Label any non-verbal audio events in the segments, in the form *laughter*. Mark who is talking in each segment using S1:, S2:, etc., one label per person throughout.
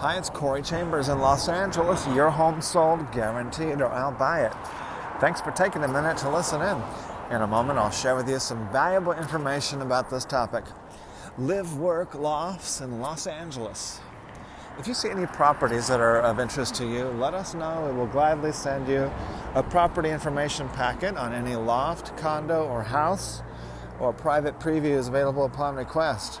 S1: Hi, it's Corey Chambers in Los Angeles. Your home sold, guaranteed, or I'll buy it. Thanks for taking a minute to listen in. In a moment, I'll share with you some valuable information about this topic live work lofts in Los Angeles. If you see any properties that are of interest to you, let us know. We will gladly send you a property information packet on any loft, condo, or house, or private preview is available upon request.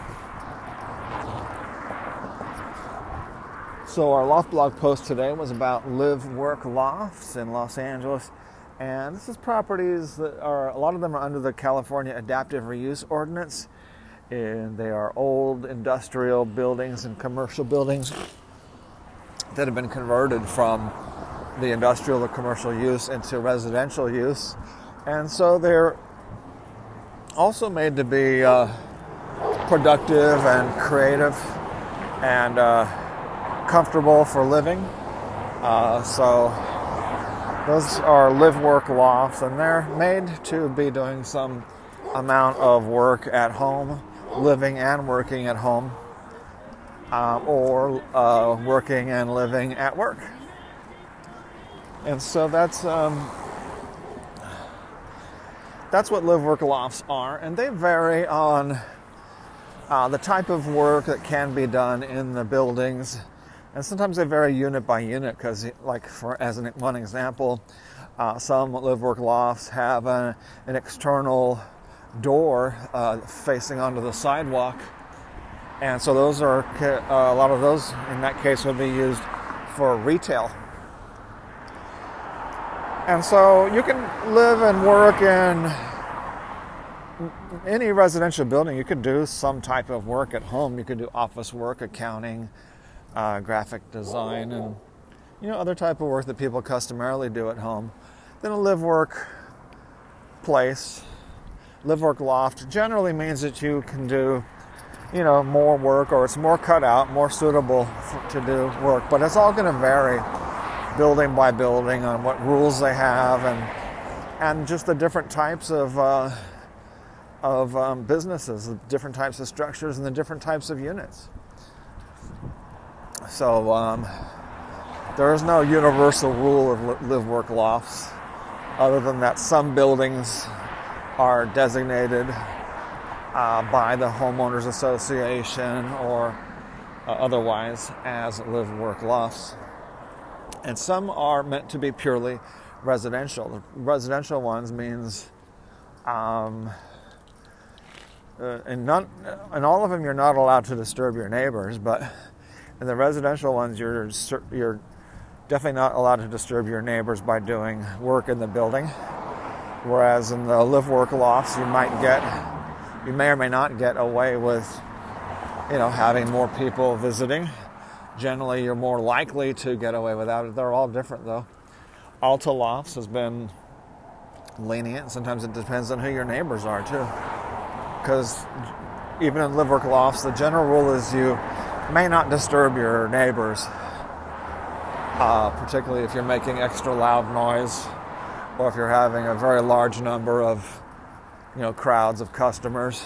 S1: So, our loft blog post today was about live work lofts in Los Angeles. And this is properties that are, a lot of them are under the California Adaptive Reuse Ordinance. And they are old industrial buildings and commercial buildings that have been converted from the industrial or commercial use into residential use. And so they're also made to be uh, productive and creative and uh, comfortable for living. Uh, so those are live work lofts, and they're made to be doing some amount of work at home, living and working at home, uh, or uh, working and living at work. And so that's um, that's what live work lofts are, and they vary on uh, the type of work that can be done in the buildings, and sometimes they vary unit by unit. Because, like for as an, one example, uh, some live work lofts have a, an external door uh, facing onto the sidewalk, and so those are uh, a lot of those in that case would be used for retail and so you can live and work in any residential building. You could do some type of work at home. You could do office work, accounting, uh, graphic design, and you know other type of work that people customarily do at home. Then a live work place, live work loft generally means that you can do you know more work or it's more cut out, more suitable for, to do work. But it's all going to vary building by building on what rules they have and and just the different types of uh, of um, businesses, the different types of structures, and the different types of units. So um, there is no universal rule of live work lofts, other than that some buildings are designated uh, by the homeowners association or uh, otherwise as live work lofts and some are meant to be purely residential. The residential ones means, um, uh, and not, and all of them you're not allowed to disturb your neighbors, but in the residential ones you're you're definitely not allowed to disturb your neighbors by doing work in the building. Whereas in the live work lofts you might get, you may or may not get away with, you know, having more people visiting generally you're more likely to get away without it. They're all different though. Alta Lofts has been lenient. Sometimes it depends on who your neighbors are too. Because even in live work lofts, the general rule is you may not disturb your neighbors, uh, particularly if you're making extra loud noise or if you're having a very large number of you know crowds of customers.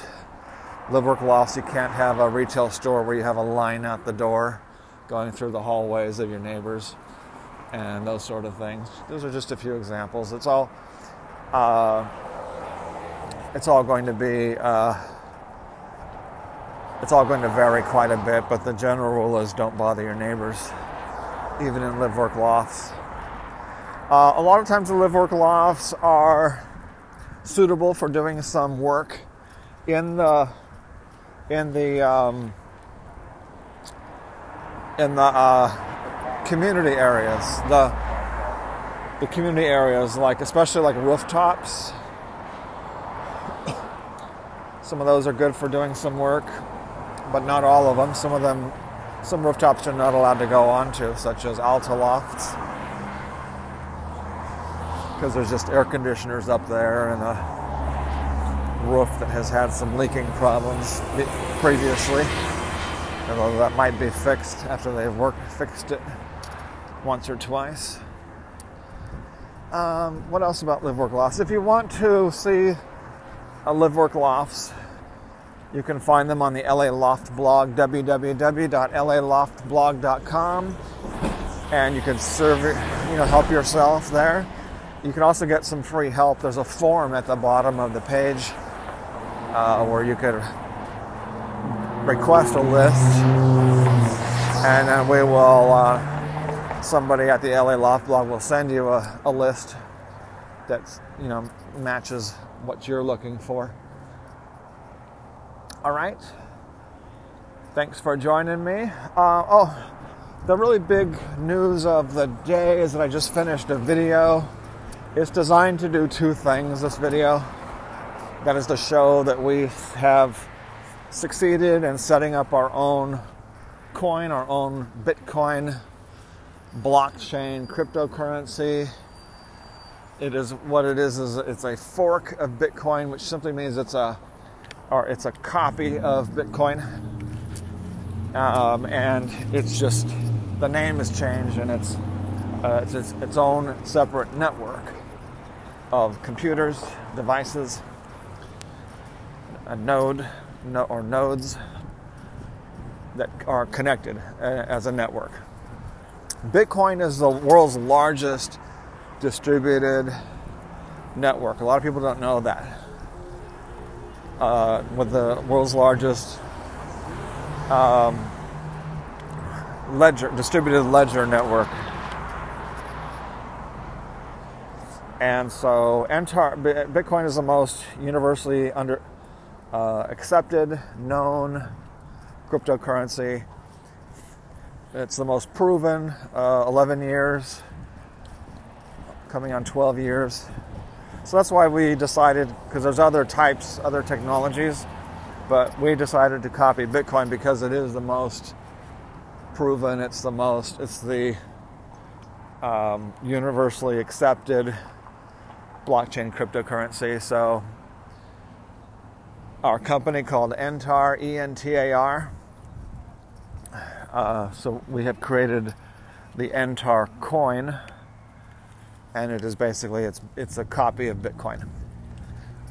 S1: Live work lofts, you can't have a retail store where you have a line out the door going through the hallways of your neighbors and those sort of things. Those are just a few examples. It's all uh, it's all going to be uh, it's all going to vary quite a bit, but the general rule is don't bother your neighbors, even in live work lofts. Uh, a lot of times, the live work lofts are suitable for doing some work in the in the um, in the uh, community areas, the the community areas, like especially like rooftops. *coughs* Some of those are good for doing some work, but not all of them. Some of them, some rooftops are not allowed to go onto, such as Alta lofts, because there's just air conditioners up there and a roof that has had some leaking problems previously. Although that might be fixed after they've worked fixed it once or twice. Um, what else about live work lofts? If you want to see a live work lofts, you can find them on the LA Loft blog, www.laloftblog.com, and you can serve, you know, help yourself there. You can also get some free help. There's a form at the bottom of the page uh, where you could request a list, and then we will. Uh, somebody at the LA Loft blog will send you a, a list that you know matches what you're looking for. All right. Thanks for joining me. Uh, oh, the really big news of the day is that I just finished a video. It's designed to do two things. This video, that is to show that we have succeeded in setting up our own coin, our own Bitcoin blockchain cryptocurrency. It is what it is is it's a fork of Bitcoin, which simply means it's a or it's a copy of Bitcoin, um, and it's just the name has changed and it's uh, it's its, its own separate network of computers, devices, a node no, or nodes that are connected uh, as a network. Bitcoin is the world's largest distributed network. A lot of people don't know that. Uh, with the world's largest um, ledger, distributed ledger network. And so, Bitcoin is the most universally under uh, accepted, known cryptocurrency it's the most proven, uh, 11 years, coming on 12 years. So that's why we decided, because there's other types, other technologies, but we decided to copy Bitcoin because it is the most proven, it's the most, it's the um, universally accepted blockchain cryptocurrency. So our company called Entar, E N T A R, uh, so we have created the Entar coin, and it is basically it's it's a copy of Bitcoin.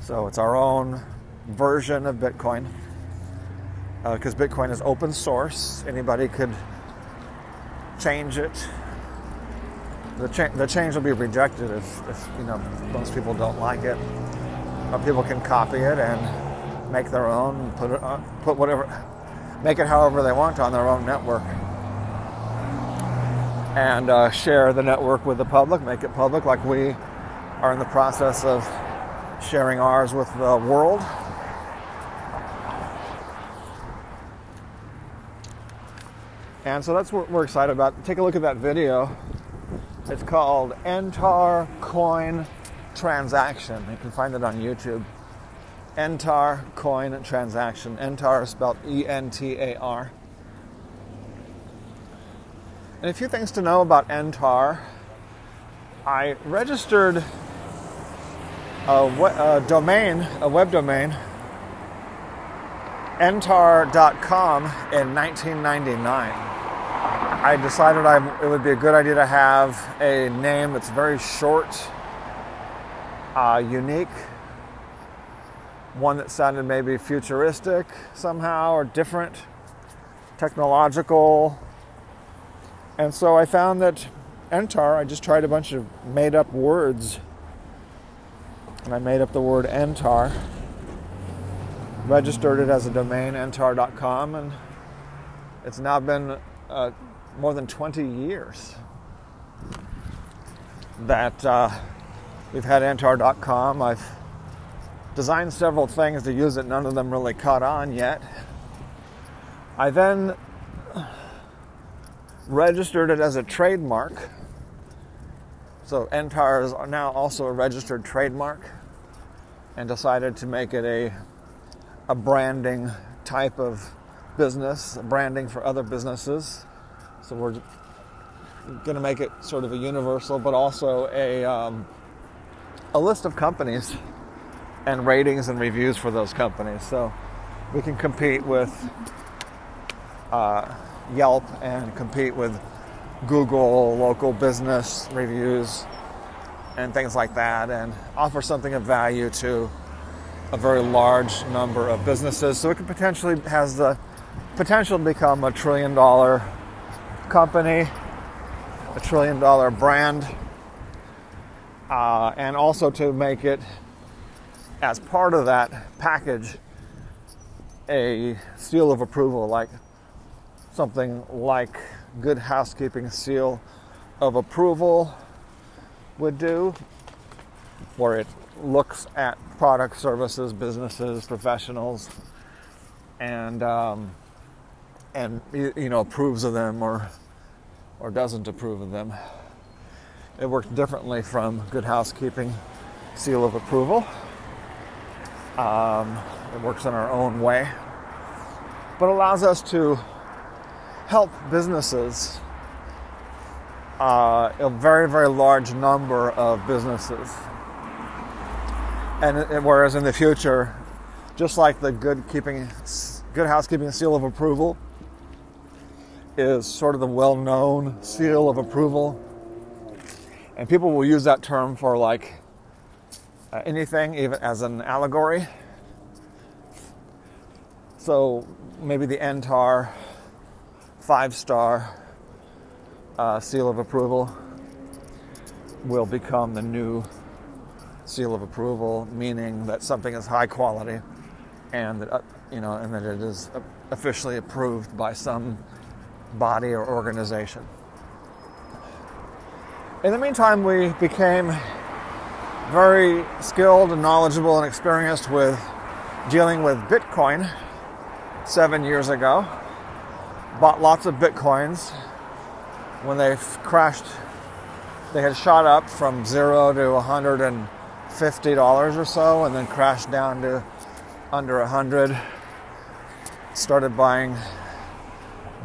S1: So it's our own version of Bitcoin because uh, Bitcoin is open source. Anybody could change it. The, cha- the change will be rejected if, if you know most people don't like it. But people can copy it and make their own, put it on, put whatever make it however they want on their own network and uh, share the network with the public, make it public like we are in the process of sharing ours with the world. And so that's what we're excited about. Take a look at that video. It's called Entar Coin Transaction. You can find it on YouTube. Entar coin transaction. Entar is spelled E N T A R. And a few things to know about Entar. I registered a, a domain, a web domain, entar.com in 1999. I decided I, it would be a good idea to have a name that's very short, uh, unique, one that sounded maybe futuristic somehow or different, technological. And so I found that Entar, I just tried a bunch of made up words. And I made up the word Entar, registered it as a domain, entar.com, and it's now been uh, more than 20 years that uh, we've had entar.com. I've designed several things to use it, none of them really caught on yet. I then registered it as a trademark. So Entar is now also a registered trademark and decided to make it a, a branding type of business, branding for other businesses. So we're going to make it sort of a universal, but also a, um, a list of companies and ratings and reviews for those companies. So we can compete with uh, Yelp and compete with Google local business reviews and things like that, and offer something of value to a very large number of businesses. So it could potentially has the potential to become a trillion dollar company, a trillion dollar brand, uh, and also to make it as part of that package a seal of approval, like something like Good Housekeeping seal of approval would do, where it looks at products, services, businesses, professionals, and um, and you know approves of them or or doesn't approve of them. It works differently from Good Housekeeping seal of approval. Um, it works in our own way, but allows us to help businesses, uh, a very, very large number of businesses. And, and whereas in the future, just like the good keeping, good housekeeping seal of approval is sort of the well-known seal of approval, and people will use that term for like uh, anything, even as an allegory. So maybe the Entar five star uh, seal of approval will become the new seal of approval, meaning that something is high quality and that uh, you know and that it is officially approved by some body or organization. In the meantime, we became very skilled and knowledgeable and experienced with dealing with Bitcoin seven years ago bought lots of bitcoins when they crashed. They had shot up from zero to 150 dollars or so, and then crashed down to under 100. Started buying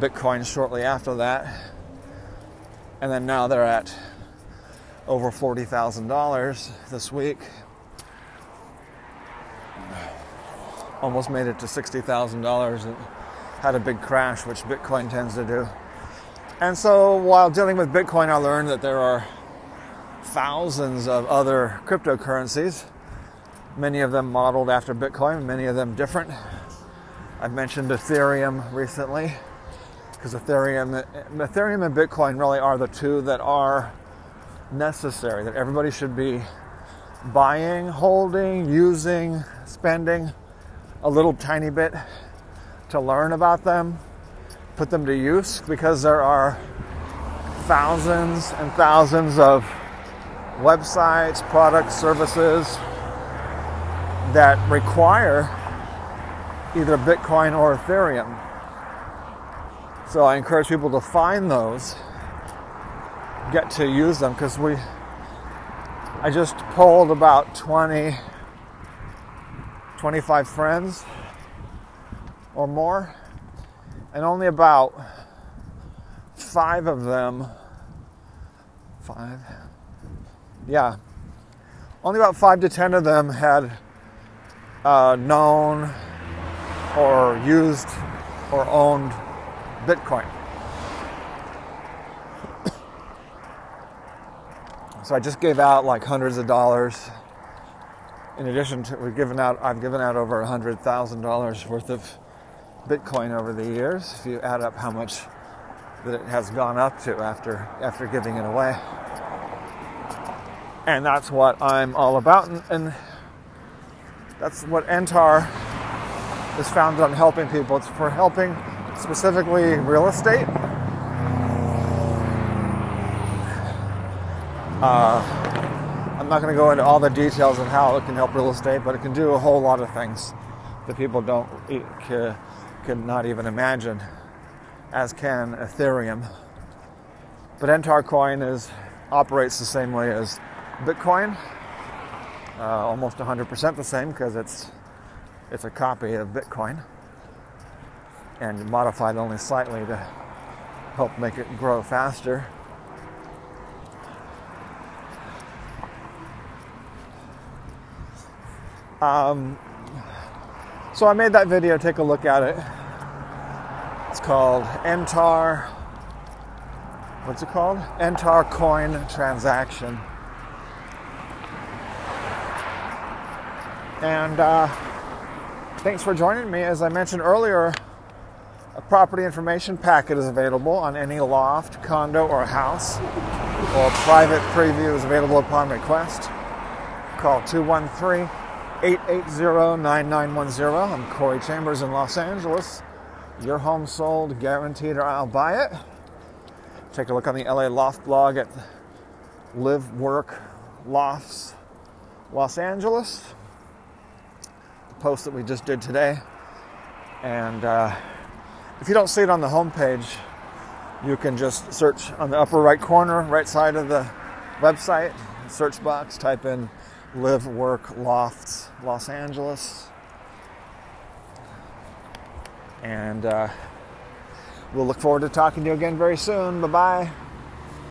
S1: bitcoin shortly after that, and then now they're at over forty thousand dollars this week. Almost made it to sixty thousand dollars had a big crash, which Bitcoin tends to do. And so while dealing with Bitcoin, I learned that there are thousands of other cryptocurrencies, many of them modeled after Bitcoin, many of them different. I've mentioned Ethereum recently because Ethereum, Ethereum and Bitcoin really are the two that are necessary, that everybody should be buying, holding, using, spending a little tiny bit to learn about them, put them to use, because there are thousands and thousands of websites, products, services that require either Bitcoin or Ethereum. So I encourage people to find those, get to use them because we I just polled about 20 25 friends or more, and only about five of them, five, yeah, only about five to ten of them had uh, known or used or owned Bitcoin. *coughs* so I just gave out like hundreds of dollars. In addition to, we've given out, I've given out over a hundred thousand dollars worth of Bitcoin over the years, if you add up how much that it has gone up to after after giving it away. And that's what I'm all about, and, and that's what Entar is founded on helping people. It's for helping specifically real estate. Uh, I'm not going to go into all the details of how it can help real estate, but it can do a whole lot of things that people don't could not even imagine, as can Ethereum. But Entar coin is operates the same way as Bitcoin, uh, almost 100% the same because it's it's a copy of Bitcoin and modified only slightly to help make it grow faster. Um, so I made that video. Take a look at it. It's called Entar. What's it called? Entar coin transaction. And uh, thanks for joining me. As I mentioned earlier, a property information packet is available on any loft, condo, or house, or private preview is available upon request. Call 213 880 9910. I'm Corey Chambers in Los Angeles. Your home sold, guaranteed, or I'll buy it. Take a look on the LA Loft blog at Live Work Lofts Los Angeles The post that we just did today. And uh, if you don't see it on the homepage, you can just search on the upper right corner, right side of the website, search box, type in Live Work Lofts Los Angeles. And uh, we'll look forward to talking to you again very soon. Bye bye.